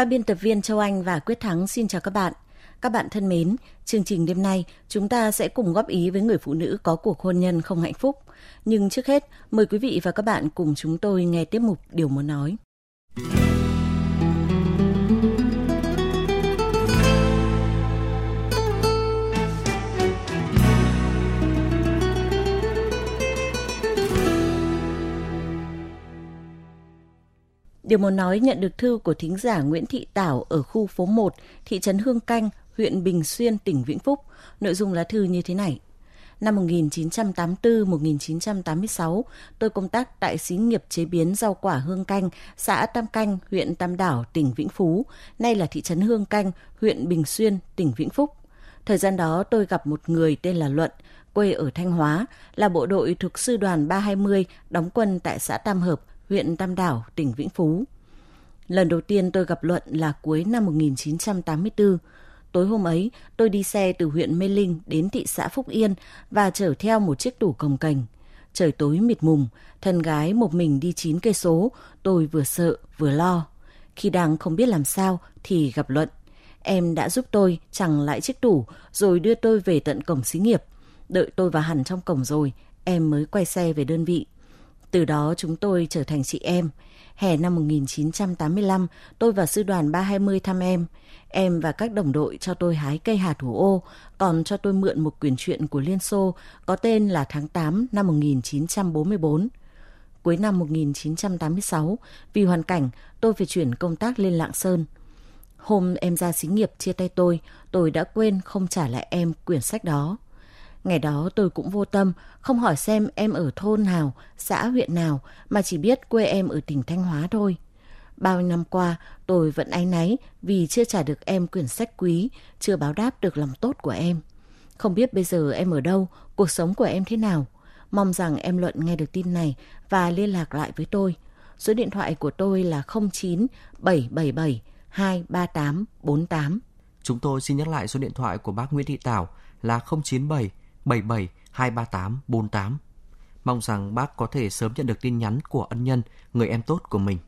Các biên tập viên Châu Anh và Quyết Thắng xin chào các bạn. Các bạn thân mến, chương trình đêm nay chúng ta sẽ cùng góp ý với người phụ nữ có cuộc hôn nhân không hạnh phúc. Nhưng trước hết, mời quý vị và các bạn cùng chúng tôi nghe tiếp mục Điều muốn nói. Điều muốn nói nhận được thư của thính giả Nguyễn Thị Tảo ở khu phố 1, thị trấn Hương Canh, huyện Bình Xuyên, tỉnh Vĩnh Phúc. Nội dung lá thư như thế này. Năm 1984-1986, tôi công tác tại xí nghiệp chế biến rau quả Hương Canh, xã Tam Canh, huyện Tam Đảo, tỉnh Vĩnh Phú, nay là thị trấn Hương Canh, huyện Bình Xuyên, tỉnh Vĩnh Phúc. Thời gian đó tôi gặp một người tên là Luận, quê ở Thanh Hóa, là bộ đội thuộc sư đoàn 320 đóng quân tại xã Tam Hợp, huyện Tam Đảo, tỉnh Vĩnh Phú. Lần đầu tiên tôi gặp Luận là cuối năm 1984. Tối hôm ấy, tôi đi xe từ huyện Mê Linh đến thị xã Phúc Yên và chở theo một chiếc tủ cồng cành. Trời tối mịt mùng, thân gái một mình đi 9 cây số, tôi vừa sợ vừa lo. Khi đang không biết làm sao thì gặp Luận. Em đã giúp tôi chẳng lại chiếc tủ rồi đưa tôi về tận cổng xí nghiệp. Đợi tôi vào hẳn trong cổng rồi, em mới quay xe về đơn vị. Từ đó chúng tôi trở thành chị em. Hè năm 1985, tôi và sư đoàn 320 thăm em. Em và các đồng đội cho tôi hái cây hà thủ ô, còn cho tôi mượn một quyển truyện của Liên Xô có tên là Tháng 8 năm 1944. Cuối năm 1986, vì hoàn cảnh, tôi phải chuyển công tác lên Lạng Sơn. Hôm em ra xí nghiệp chia tay tôi, tôi đã quên không trả lại em quyển sách đó. Ngày đó tôi cũng vô tâm, không hỏi xem em ở thôn nào, xã huyện nào, mà chỉ biết quê em ở tỉnh Thanh Hóa thôi. Bao năm qua, tôi vẫn áy náy vì chưa trả được em quyển sách quý, chưa báo đáp được lòng tốt của em. Không biết bây giờ em ở đâu, cuộc sống của em thế nào. Mong rằng em Luận nghe được tin này và liên lạc lại với tôi. Số điện thoại của tôi là 09 777 23848. Chúng tôi xin nhắc lại số điện thoại của bác Nguyễn Thị Tảo là 097 77 238 48. Mong rằng bác có thể sớm nhận được tin nhắn của ân nhân, người em tốt của mình.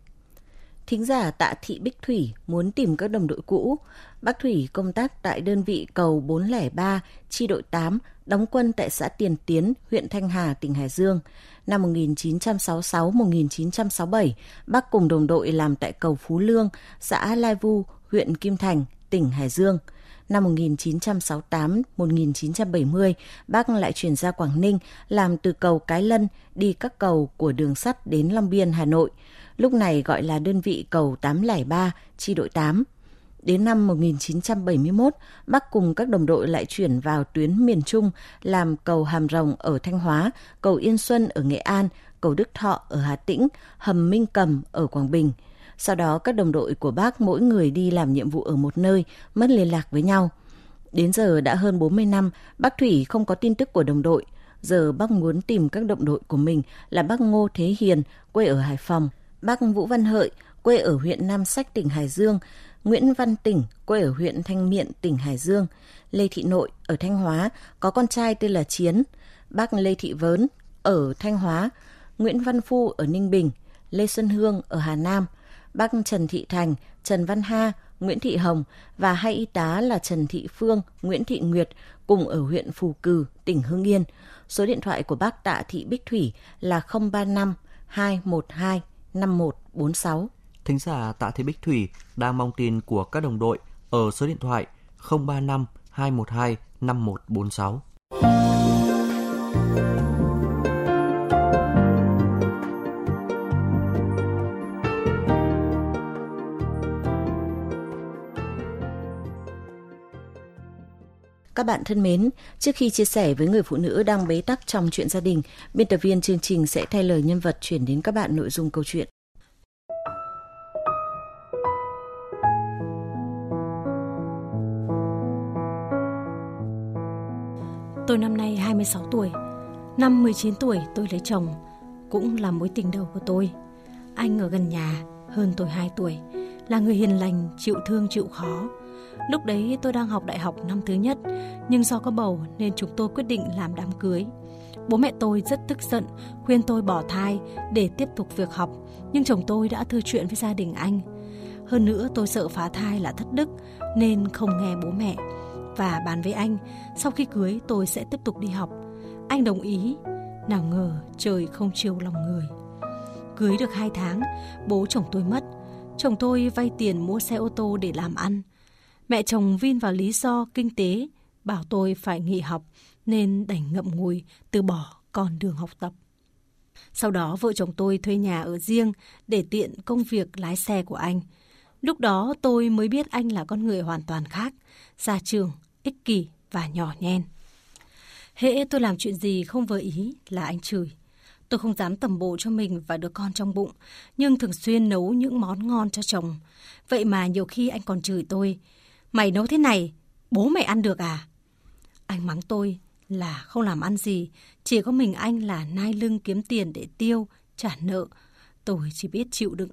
Thính giả Tạ Thị Bích Thủy muốn tìm các đồng đội cũ. Bác Thủy công tác tại đơn vị cầu 403, chi đội 8, đóng quân tại xã Tiền Tiến, huyện Thanh Hà, tỉnh Hải Dương. Năm 1966-1967, bác cùng đồng đội làm tại cầu Phú Lương, xã Lai Vu, huyện Kim Thành, tỉnh Hải Dương – Năm 1968-1970, bác lại chuyển ra Quảng Ninh làm từ cầu Cái Lân đi các cầu của đường sắt đến Long Biên, Hà Nội. Lúc này gọi là đơn vị cầu 803, chi đội 8. Đến năm 1971, bác cùng các đồng đội lại chuyển vào tuyến miền Trung làm cầu Hàm Rồng ở Thanh Hóa, cầu Yên Xuân ở Nghệ An, cầu Đức Thọ ở Hà Tĩnh, hầm Minh Cầm ở Quảng Bình – sau đó các đồng đội của bác mỗi người đi làm nhiệm vụ ở một nơi, mất liên lạc với nhau. Đến giờ đã hơn 40 năm, bác Thủy không có tin tức của đồng đội. Giờ bác muốn tìm các đồng đội của mình là bác Ngô Thế Hiền, quê ở Hải Phòng, bác Vũ Văn Hợi, quê ở huyện Nam Sách, tỉnh Hải Dương, Nguyễn Văn Tỉnh, quê ở huyện Thanh Miện, tỉnh Hải Dương, Lê Thị Nội ở Thanh Hóa, có con trai tên là Chiến, bác Lê Thị Vớn ở Thanh Hóa, Nguyễn Văn Phu ở Ninh Bình, Lê Xuân Hương ở Hà Nam – bác Trần Thị Thành, Trần Văn Ha, Nguyễn Thị Hồng và hai y tá là Trần Thị Phương, Nguyễn Thị Nguyệt cùng ở huyện Phù Cử, tỉnh Hưng Yên. Số điện thoại của bác Tạ Thị Bích Thủy là 035 212 5146. Thính giả Tạ Thị Bích Thủy đang mong tin của các đồng đội ở số điện thoại 035 212 5146. Các bạn thân mến, trước khi chia sẻ với người phụ nữ đang bế tắc trong chuyện gia đình, biên tập viên chương trình sẽ thay lời nhân vật chuyển đến các bạn nội dung câu chuyện. Tôi năm nay 26 tuổi. Năm 19 tuổi tôi lấy chồng, cũng là mối tình đầu của tôi. Anh ở gần nhà, hơn tôi 2 tuổi, là người hiền lành, chịu thương chịu khó. Lúc đấy tôi đang học đại học năm thứ nhất, nhưng do có bầu nên chúng tôi quyết định làm đám cưới. Bố mẹ tôi rất tức giận, khuyên tôi bỏ thai để tiếp tục việc học, nhưng chồng tôi đã thư chuyện với gia đình anh. Hơn nữa tôi sợ phá thai là thất đức nên không nghe bố mẹ và bàn với anh sau khi cưới tôi sẽ tiếp tục đi học. Anh đồng ý, nào ngờ trời không chiều lòng người. Cưới được 2 tháng, bố chồng tôi mất. Chồng tôi vay tiền mua xe ô tô để làm ăn. Mẹ chồng vin vào lý do kinh tế, bảo tôi phải nghỉ học nên đành ngậm ngùi từ bỏ con đường học tập. Sau đó vợ chồng tôi thuê nhà ở riêng để tiện công việc lái xe của anh. Lúc đó tôi mới biết anh là con người hoàn toàn khác, ra trường, ích kỷ và nhỏ nhen. Hễ tôi làm chuyện gì không vừa ý là anh chửi. Tôi không dám tầm bộ cho mình và đứa con trong bụng, nhưng thường xuyên nấu những món ngon cho chồng. Vậy mà nhiều khi anh còn chửi tôi. Mày nấu thế này, bố mày ăn được à? Anh mắng tôi là không làm ăn gì, chỉ có mình anh là nai lưng kiếm tiền để tiêu, trả nợ. Tôi chỉ biết chịu đựng.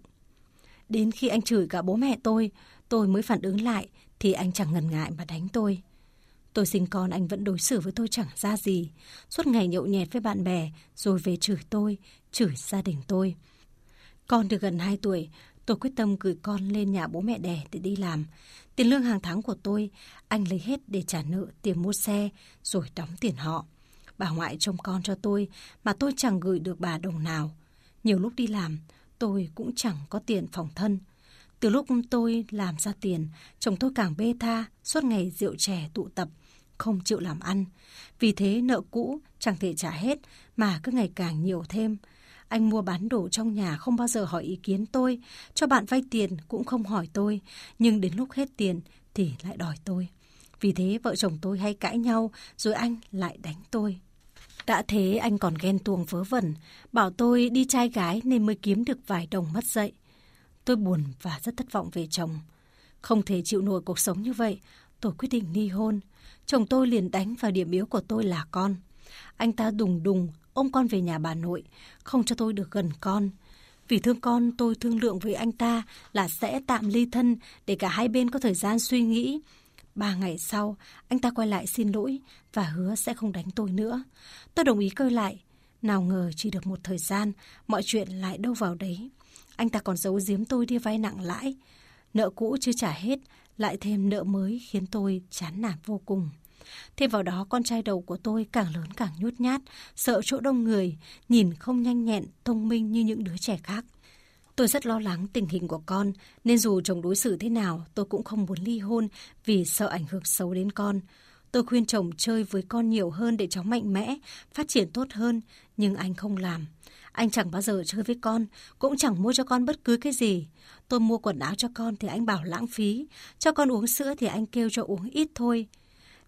Đến khi anh chửi cả bố mẹ tôi, tôi mới phản ứng lại thì anh chẳng ngần ngại mà đánh tôi. Tôi sinh con anh vẫn đối xử với tôi chẳng ra gì. Suốt ngày nhậu nhẹt với bạn bè rồi về chửi tôi, chửi gia đình tôi. Con được gần 2 tuổi, tôi quyết tâm gửi con lên nhà bố mẹ đẻ để đi làm. Tiền lương hàng tháng của tôi, anh lấy hết để trả nợ tiền mua xe rồi đóng tiền họ. Bà ngoại trông con cho tôi mà tôi chẳng gửi được bà đồng nào. Nhiều lúc đi làm, tôi cũng chẳng có tiền phòng thân. Từ lúc tôi làm ra tiền, chồng tôi càng bê tha, suốt ngày rượu chè tụ tập, không chịu làm ăn. Vì thế nợ cũ chẳng thể trả hết mà cứ ngày càng nhiều thêm. Anh mua bán đồ trong nhà không bao giờ hỏi ý kiến tôi, cho bạn vay tiền cũng không hỏi tôi, nhưng đến lúc hết tiền thì lại đòi tôi. Vì thế vợ chồng tôi hay cãi nhau rồi anh lại đánh tôi. Đã thế anh còn ghen tuông vớ vẩn, bảo tôi đi trai gái nên mới kiếm được vài đồng mất dậy. Tôi buồn và rất thất vọng về chồng. Không thể chịu nổi cuộc sống như vậy, tôi quyết định ly hôn. Chồng tôi liền đánh vào điểm yếu của tôi là con. Anh ta đùng đùng ôm con về nhà bà nội, không cho tôi được gần con. Vì thương con, tôi thương lượng với anh ta là sẽ tạm ly thân để cả hai bên có thời gian suy nghĩ. Ba ngày sau, anh ta quay lại xin lỗi và hứa sẽ không đánh tôi nữa. Tôi đồng ý cơi lại. Nào ngờ chỉ được một thời gian, mọi chuyện lại đâu vào đấy. Anh ta còn giấu giếm tôi đi vay nặng lãi. Nợ cũ chưa trả hết, lại thêm nợ mới khiến tôi chán nản vô cùng. Thêm vào đó con trai đầu của tôi càng lớn càng nhút nhát, sợ chỗ đông người, nhìn không nhanh nhẹn, thông minh như những đứa trẻ khác. Tôi rất lo lắng tình hình của con, nên dù chồng đối xử thế nào, tôi cũng không muốn ly hôn vì sợ ảnh hưởng xấu đến con. Tôi khuyên chồng chơi với con nhiều hơn để cháu mạnh mẽ, phát triển tốt hơn, nhưng anh không làm. Anh chẳng bao giờ chơi với con, cũng chẳng mua cho con bất cứ cái gì. Tôi mua quần áo cho con thì anh bảo lãng phí, cho con uống sữa thì anh kêu cho uống ít thôi.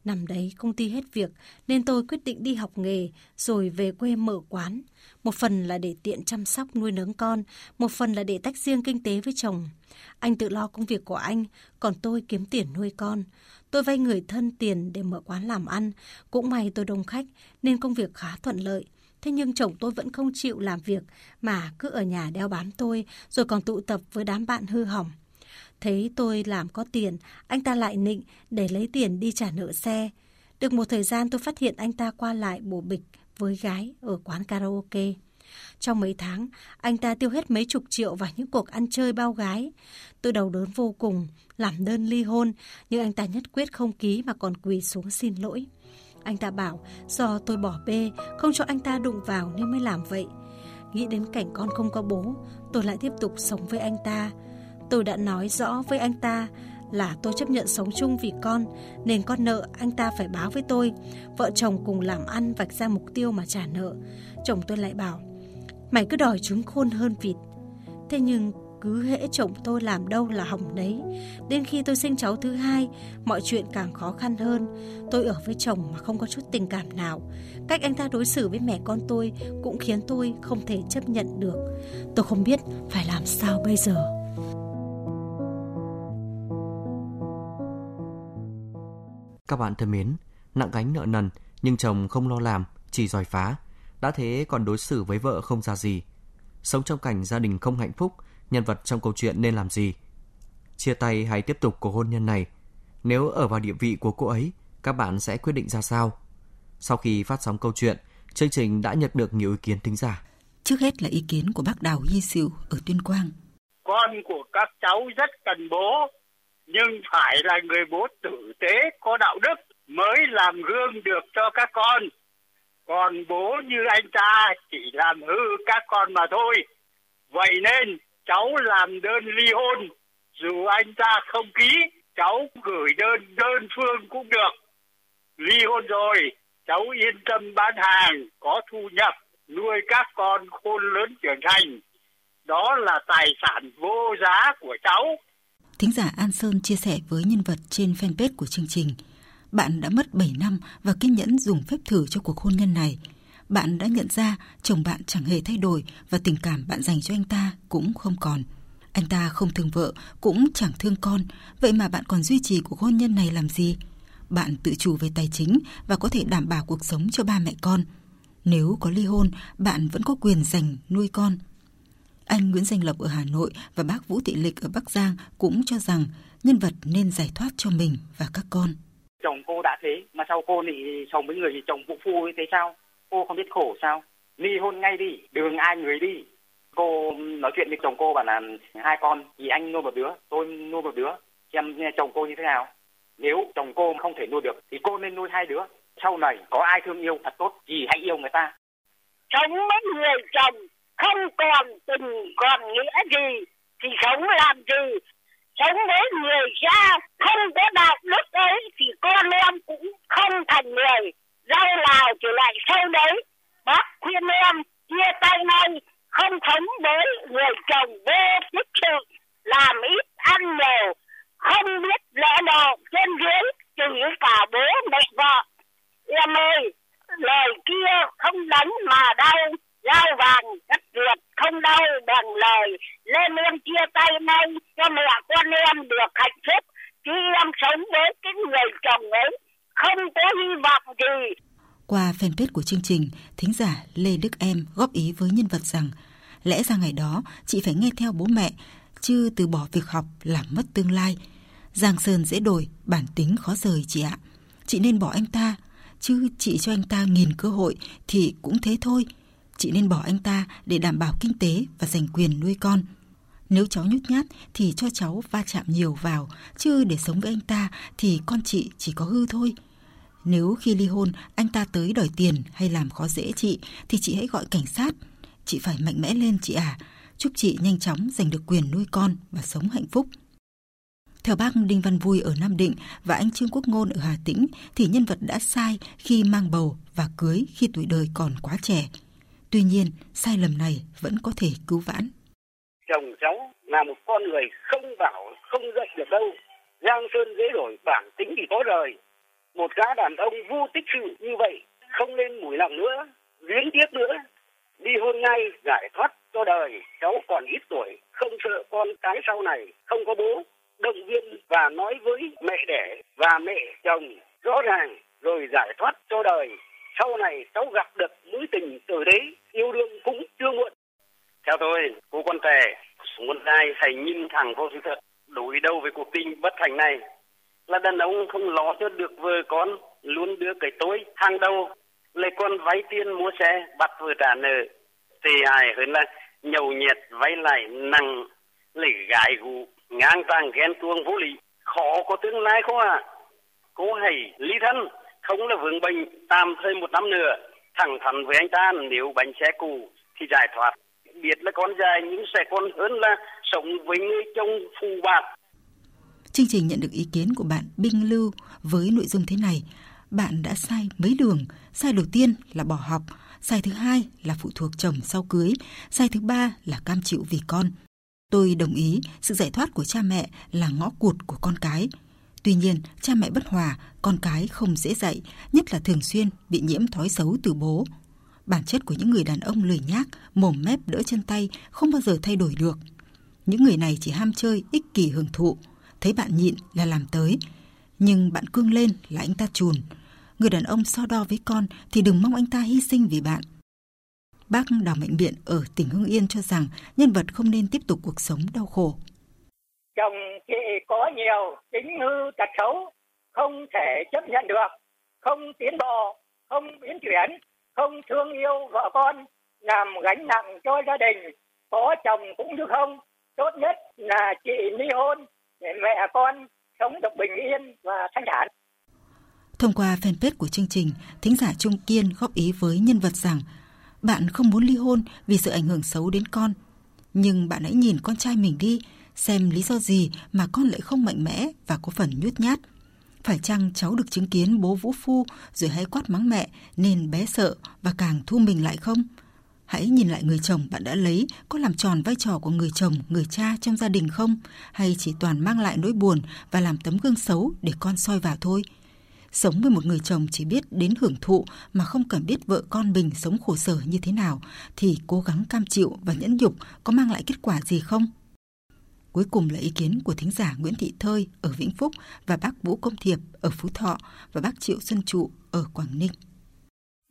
Năm đấy công ty hết việc nên tôi quyết định đi học nghề rồi về quê mở quán. Một phần là để tiện chăm sóc nuôi nấng con, một phần là để tách riêng kinh tế với chồng. Anh tự lo công việc của anh, còn tôi kiếm tiền nuôi con. Tôi vay người thân tiền để mở quán làm ăn. Cũng may tôi đông khách nên công việc khá thuận lợi. Thế nhưng chồng tôi vẫn không chịu làm việc mà cứ ở nhà đeo bám tôi rồi còn tụ tập với đám bạn hư hỏng. Thấy tôi làm có tiền, anh ta lại nịnh để lấy tiền đi trả nợ xe. Được một thời gian tôi phát hiện anh ta qua lại bổ bịch với gái ở quán karaoke. Trong mấy tháng, anh ta tiêu hết mấy chục triệu vào những cuộc ăn chơi bao gái. Tôi đầu đớn vô cùng, làm đơn ly hôn, nhưng anh ta nhất quyết không ký mà còn quỳ xuống xin lỗi. Anh ta bảo do tôi bỏ bê, không cho anh ta đụng vào nên mới làm vậy. Nghĩ đến cảnh con không có bố, tôi lại tiếp tục sống với anh ta. Tôi đã nói rõ với anh ta là tôi chấp nhận sống chung vì con, nên con nợ anh ta phải báo với tôi. Vợ chồng cùng làm ăn vạch ra mục tiêu mà trả nợ. Chồng tôi lại bảo, mày cứ đòi trứng khôn hơn vịt. Thế nhưng cứ hễ chồng tôi làm đâu là hỏng đấy. Đến khi tôi sinh cháu thứ hai, mọi chuyện càng khó khăn hơn. Tôi ở với chồng mà không có chút tình cảm nào. Cách anh ta đối xử với mẹ con tôi cũng khiến tôi không thể chấp nhận được. Tôi không biết phải làm sao bây giờ. Các bạn thân mến, nặng gánh nợ nần nhưng chồng không lo làm, chỉ giỏi phá. Đã thế còn đối xử với vợ không ra gì. Sống trong cảnh gia đình không hạnh phúc, nhân vật trong câu chuyện nên làm gì? Chia tay hay tiếp tục cuộc hôn nhân này? Nếu ở vào địa vị của cô ấy, các bạn sẽ quyết định ra sao? Sau khi phát sóng câu chuyện, chương trình đã nhận được nhiều ý kiến thính giả. Trước hết là ý kiến của bác Đào Hy Sửu ở Tuyên Quang. Con của các cháu rất cần bố, nhưng phải là người bố tử tế, có đạo đức mới làm gương được cho các con. Còn bố như anh ta chỉ làm hư các con mà thôi. Vậy nên cháu làm đơn ly hôn, dù anh ta không ký, cháu gửi đơn đơn phương cũng được. Ly hôn rồi, cháu yên tâm bán hàng, có thu nhập, nuôi các con khôn lớn trưởng thành. Đó là tài sản vô giá của cháu. Thính giả An Sơn chia sẻ với nhân vật trên fanpage của chương trình. Bạn đã mất 7 năm và kiên nhẫn dùng phép thử cho cuộc hôn nhân này. Bạn đã nhận ra chồng bạn chẳng hề thay đổi và tình cảm bạn dành cho anh ta cũng không còn. Anh ta không thương vợ, cũng chẳng thương con, vậy mà bạn còn duy trì cuộc hôn nhân này làm gì? Bạn tự chủ về tài chính và có thể đảm bảo cuộc sống cho ba mẹ con. Nếu có ly hôn, bạn vẫn có quyền dành nuôi con. Anh Nguyễn Danh Lộc ở Hà Nội và bác Vũ Thị Lịch ở Bắc Giang cũng cho rằng nhân vật nên giải thoát cho mình và các con. Chồng cô đã thế, mà sau cô thì chồng với người chồng phụ phu thế sao? Cô không biết khổ sao? Ly hôn ngay đi, đường ai người đi. Cô nói chuyện với chồng cô bảo là hai con thì anh nuôi một đứa, tôi nuôi một đứa. Xem chồng cô như thế nào. Nếu chồng cô không thể nuôi được thì cô nên nuôi hai đứa. Sau này có ai thương yêu thật tốt thì hãy yêu người ta. Sống với người chồng không còn tình còn nghĩa gì, thì sống làm gì? Sống với người cha không có đạo đức ấy, thì con em cũng không thành người. Rau nào trở lại sau đấy, bác khuyên em chia tay ngay, không sống với người chồng vô tích sự, làm ít ăn nhiều không biết lẽ độ trên dưới chửi cả bố mẹ vợ. Em ơi, lời kia không đánh mà đau dao vàng cắt ruột không đau bằng lời lên em chia tay nay cho mẹ con em được hạnh phúc khi em sống với cái người chồng ấy không có hy vọng gì qua fanpage của chương trình, thính giả Lê Đức Em góp ý với nhân vật rằng lẽ ra ngày đó chị phải nghe theo bố mẹ, chứ từ bỏ việc học làm mất tương lai. Giang Sơn dễ đổi, bản tính khó rời chị ạ. Chị nên bỏ anh ta, chứ chị cho anh ta nghìn cơ hội thì cũng thế thôi – chị nên bỏ anh ta để đảm bảo kinh tế và giành quyền nuôi con. Nếu cháu nhút nhát thì cho cháu va chạm nhiều vào, chứ để sống với anh ta thì con chị chỉ có hư thôi. Nếu khi ly hôn anh ta tới đòi tiền hay làm khó dễ chị thì chị hãy gọi cảnh sát. Chị phải mạnh mẽ lên chị à. Chúc chị nhanh chóng giành được quyền nuôi con và sống hạnh phúc. Theo bác Đinh Văn Vui ở Nam Định và anh Trương Quốc Ngôn ở Hà Tĩnh thì nhân vật đã sai khi mang bầu và cưới khi tuổi đời còn quá trẻ. Tuy nhiên, sai lầm này vẫn có thể cứu vãn. Chồng cháu là một con người không bảo, không dạy được đâu. Giang Sơn dễ đổi, bản tính thì có đời. Một gã đàn ông vô tích sự như vậy, không nên mùi lòng nữa, luyến tiếc nữa. Đi hôn ngay, giải thoát cho đời. Cháu còn ít tuổi, không sợ con cái sau này, không có bố. Động viên và nói với mẹ đẻ và mẹ chồng rõ ràng rồi giải thoát cho đời sau này cháu gặp được mối tình từ đấy yêu đương cũng chưa muộn theo tôi cô con trẻ con trai hãy nhìn thẳng vào sự thật đối đầu với cuộc tình bất thành này là đàn ông không lo cho được vợ con, luôn đưa cái tối hàng đầu. Lại con vay tiền mua xe, bắt vừa trả nợ. Thì hài hơn là nhậu nhiệt vay lại nặng lấy gái gù, ngang tàng ghen tuông vô lý. Khó có tương lai không à cô hãy ly thân, không là vướng bệnh, tạm thời một năm nữa. Thẳng thắn với anh ta, nếu bánh xe cũ thì giải thoát. Biết là con dài nhưng sẽ còn hơn là sống với người chồng phù bạc. Chương trình nhận được ý kiến của bạn Binh Lưu với nội dung thế này. Bạn đã sai mấy đường. Sai đầu tiên là bỏ học. Sai thứ hai là phụ thuộc chồng sau cưới. Sai thứ ba là cam chịu vì con. Tôi đồng ý sự giải thoát của cha mẹ là ngõ cụt của con cái. Tuy nhiên, cha mẹ bất hòa, con cái không dễ dạy, nhất là thường xuyên bị nhiễm thói xấu từ bố. Bản chất của những người đàn ông lười nhác, mồm mép đỡ chân tay không bao giờ thay đổi được. Những người này chỉ ham chơi, ích kỷ hưởng thụ. Thấy bạn nhịn là làm tới. Nhưng bạn cương lên là anh ta chùn. Người đàn ông so đo với con thì đừng mong anh ta hy sinh vì bạn. Bác Đào Mạnh Biện ở tỉnh Hưng Yên cho rằng nhân vật không nên tiếp tục cuộc sống đau khổ. Chồng chị có nhiều tính hư tật xấu, không thể chấp nhận được, không tiến bộ, không biến chuyển, không thương yêu vợ con, làm gánh nặng cho gia đình, có chồng cũng được không. Tốt nhất là chị ly hôn mẹ con sống được bình yên và thanh thản. Thông qua fanpage của chương trình, thính giả Trung Kiên góp ý với nhân vật rằng bạn không muốn ly hôn vì sự ảnh hưởng xấu đến con. Nhưng bạn hãy nhìn con trai mình đi, xem lý do gì mà con lại không mạnh mẽ và có phần nhút nhát. Phải chăng cháu được chứng kiến bố vũ phu rồi hay quát mắng mẹ nên bé sợ và càng thu mình lại không? Hãy nhìn lại người chồng bạn đã lấy có làm tròn vai trò của người chồng, người cha trong gia đình không? Hay chỉ toàn mang lại nỗi buồn và làm tấm gương xấu để con soi vào thôi? Sống với một người chồng chỉ biết đến hưởng thụ mà không cần biết vợ con mình sống khổ sở như thế nào thì cố gắng cam chịu và nhẫn nhục có mang lại kết quả gì không? Cuối cùng là ý kiến của thính giả Nguyễn Thị Thơi ở Vĩnh Phúc và bác Vũ Công Thiệp ở Phú Thọ và bác Triệu Xuân Trụ ở Quảng Ninh.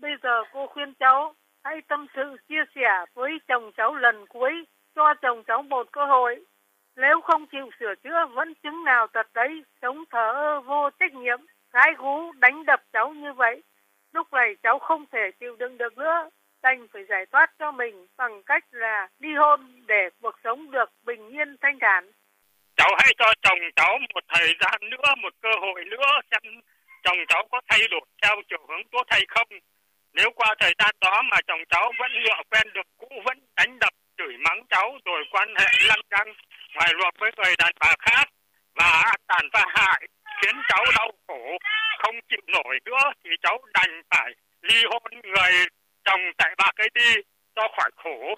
Bây giờ cô khuyên cháu hãy tâm sự chia sẻ với chồng cháu lần cuối, cho chồng cháu một cơ hội. Nếu không chịu sửa chữa vẫn chứng nào tật đấy, sống thờ ơ vô trách nhiệm, gái gú đánh đập cháu như vậy. Lúc này cháu không thể chịu đựng được nữa, đành phải giải thoát cho mình bằng cách là ly hôn để cuộc sống được bình yên thanh thản. Cháu hãy cho chồng cháu một thời gian nữa, một cơ hội nữa xem chồng cháu có thay đổi theo chiều hướng tốt hay không. Nếu qua thời gian đó mà chồng cháu vẫn ngựa quen được cũ, vẫn đánh đập, chửi mắng cháu rồi quan hệ lăng căng ngoài luật với người đàn bà khác và tàn phá hại khiến cháu đau khổ không chịu nổi nữa thì cháu đành phải ly hôn người chồng tại bà cái đi cho khỏi khổ.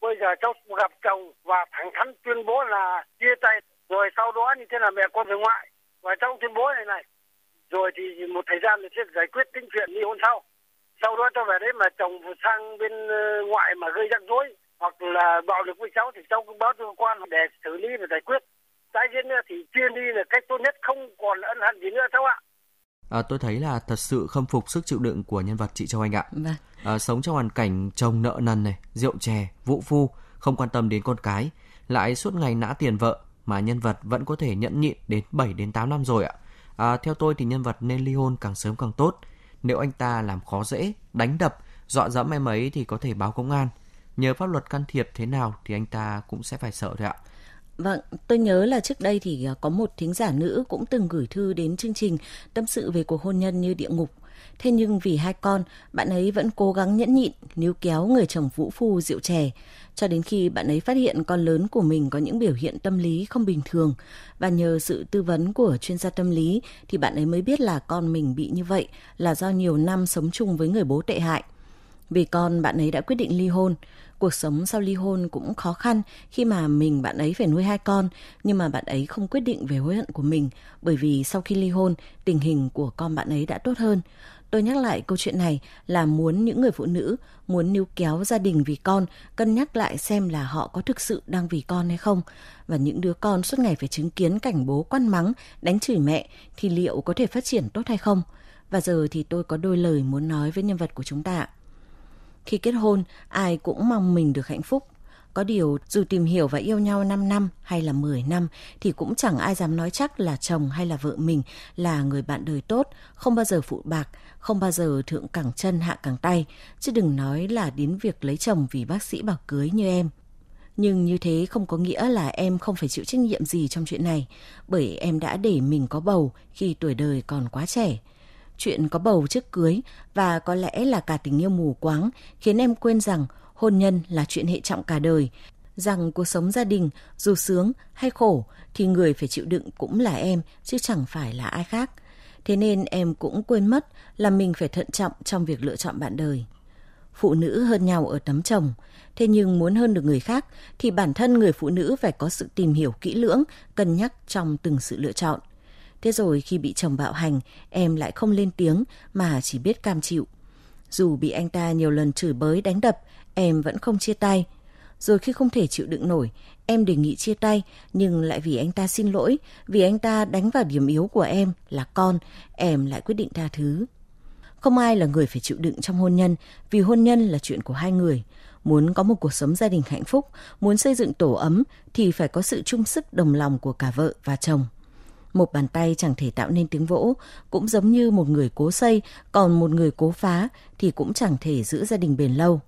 Bây giờ cháu gặp chồng và thẳng thắn tuyên bố là chia tay rồi sau đó như thế là mẹ con về ngoại và cháu tuyên bố này này rồi thì một thời gian thì sẽ giải quyết tính chuyện ly hôn sau sau đó cho về đấy mà chồng sang bên ờ, ngoại mà gây rắc rối hoặc là bạo lực với cháu thì cháu cũng báo cơ quan để xử lý và giải quyết tái diễn nữa thì chia ly là cách tốt nhất không còn ân hận gì nữa cháu ạ À, tôi thấy là thật sự khâm phục sức chịu đựng của nhân vật chị Châu Anh ạ. Vâng. À, sống trong hoàn cảnh chồng nợ nần này, rượu chè, vũ phu, không quan tâm đến con cái, lại suốt ngày nã tiền vợ mà nhân vật vẫn có thể nhẫn nhịn đến 7 đến 8 năm rồi ạ. À, theo tôi thì nhân vật nên ly hôn càng sớm càng tốt. Nếu anh ta làm khó dễ, đánh đập, dọa dẫm em ấy thì có thể báo công an. Nhờ pháp luật can thiệp thế nào thì anh ta cũng sẽ phải sợ thôi ạ. Vâng, tôi nhớ là trước đây thì à, có một thính giả nữ cũng từng gửi thư đến chương trình tâm sự về cuộc hôn nhân như địa ngục. Thế nhưng vì hai con, bạn ấy vẫn cố gắng nhẫn nhịn, níu kéo người chồng vũ phu rượu chè, cho đến khi bạn ấy phát hiện con lớn của mình có những biểu hiện tâm lý không bình thường. Và nhờ sự tư vấn của chuyên gia tâm lý thì bạn ấy mới biết là con mình bị như vậy là do nhiều năm sống chung với người bố tệ hại. Vì con, bạn ấy đã quyết định ly hôn. Cuộc sống sau ly hôn cũng khó khăn khi mà mình bạn ấy phải nuôi hai con, nhưng mà bạn ấy không quyết định về hối hận của mình bởi vì sau khi ly hôn, tình hình của con bạn ấy đã tốt hơn. Tôi nhắc lại câu chuyện này là muốn những người phụ nữ muốn níu kéo gia đình vì con cân nhắc lại xem là họ có thực sự đang vì con hay không và những đứa con suốt ngày phải chứng kiến cảnh bố quan mắng, đánh chửi mẹ thì liệu có thể phát triển tốt hay không? Và giờ thì tôi có đôi lời muốn nói với nhân vật của chúng ta. Khi kết hôn, ai cũng mong mình được hạnh phúc. Có điều, dù tìm hiểu và yêu nhau 5 năm hay là 10 năm thì cũng chẳng ai dám nói chắc là chồng hay là vợ mình là người bạn đời tốt, không bao giờ phụ bạc, không bao giờ thượng cẳng chân hạ cẳng tay, chứ đừng nói là đến việc lấy chồng vì bác sĩ bảo cưới như em. Nhưng như thế không có nghĩa là em không phải chịu trách nhiệm gì trong chuyện này, bởi em đã để mình có bầu khi tuổi đời còn quá trẻ chuyện có bầu trước cưới và có lẽ là cả tình yêu mù quáng khiến em quên rằng hôn nhân là chuyện hệ trọng cả đời, rằng cuộc sống gia đình dù sướng hay khổ thì người phải chịu đựng cũng là em chứ chẳng phải là ai khác. Thế nên em cũng quên mất là mình phải thận trọng trong việc lựa chọn bạn đời. phụ nữ hơn nhau ở tấm chồng. Thế nhưng muốn hơn được người khác thì bản thân người phụ nữ phải có sự tìm hiểu kỹ lưỡng, cân nhắc trong từng sự lựa chọn. Thế rồi khi bị chồng bạo hành, em lại không lên tiếng mà chỉ biết cam chịu. Dù bị anh ta nhiều lần chửi bới đánh đập, em vẫn không chia tay. Rồi khi không thể chịu đựng nổi, em đề nghị chia tay nhưng lại vì anh ta xin lỗi, vì anh ta đánh vào điểm yếu của em là con, em lại quyết định tha thứ. Không ai là người phải chịu đựng trong hôn nhân, vì hôn nhân là chuyện của hai người. Muốn có một cuộc sống gia đình hạnh phúc, muốn xây dựng tổ ấm thì phải có sự chung sức đồng lòng của cả vợ và chồng. Một bàn tay chẳng thể tạo nên tiếng vỗ, cũng giống như một người cố xây, còn một người cố phá thì cũng chẳng thể giữ gia đình bền lâu.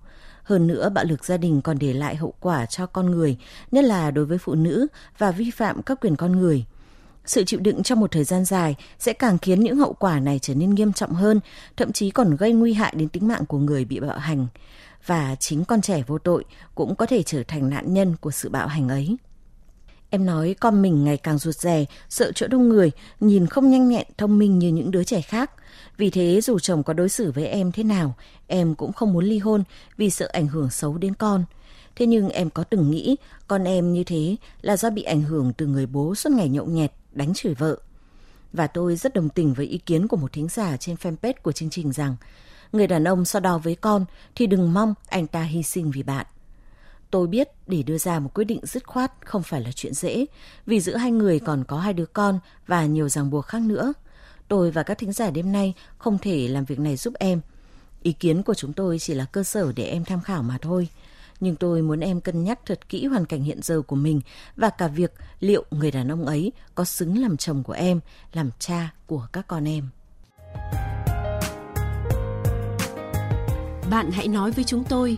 Hơn nữa, bạo lực gia đình còn để lại hậu quả cho con người, nhất là đối với phụ nữ và vi phạm các quyền con người. Sự chịu đựng trong một thời gian dài sẽ càng khiến những hậu quả này trở nên nghiêm trọng hơn, thậm chí còn gây nguy hại đến tính mạng của người bị bạo hành. Và chính con trẻ vô tội cũng có thể trở thành nạn nhân của sự bạo hành ấy. Em nói con mình ngày càng ruột rè, sợ chỗ đông người, nhìn không nhanh nhẹn, thông minh như những đứa trẻ khác. Vì thế dù chồng có đối xử với em thế nào, em cũng không muốn ly hôn vì sợ ảnh hưởng xấu đến con. Thế nhưng em có từng nghĩ con em như thế là do bị ảnh hưởng từ người bố suốt ngày nhậu nhẹt, đánh chửi vợ. Và tôi rất đồng tình với ý kiến của một thính giả trên fanpage của chương trình rằng người đàn ông so đo với con thì đừng mong anh ta hy sinh vì bạn. Tôi biết để đưa ra một quyết định dứt khoát không phải là chuyện dễ, vì giữa hai người còn có hai đứa con và nhiều ràng buộc khác nữa. Tôi và các thính giả đêm nay không thể làm việc này giúp em. Ý kiến của chúng tôi chỉ là cơ sở để em tham khảo mà thôi. Nhưng tôi muốn em cân nhắc thật kỹ hoàn cảnh hiện giờ của mình và cả việc liệu người đàn ông ấy có xứng làm chồng của em, làm cha của các con em. Bạn hãy nói với chúng tôi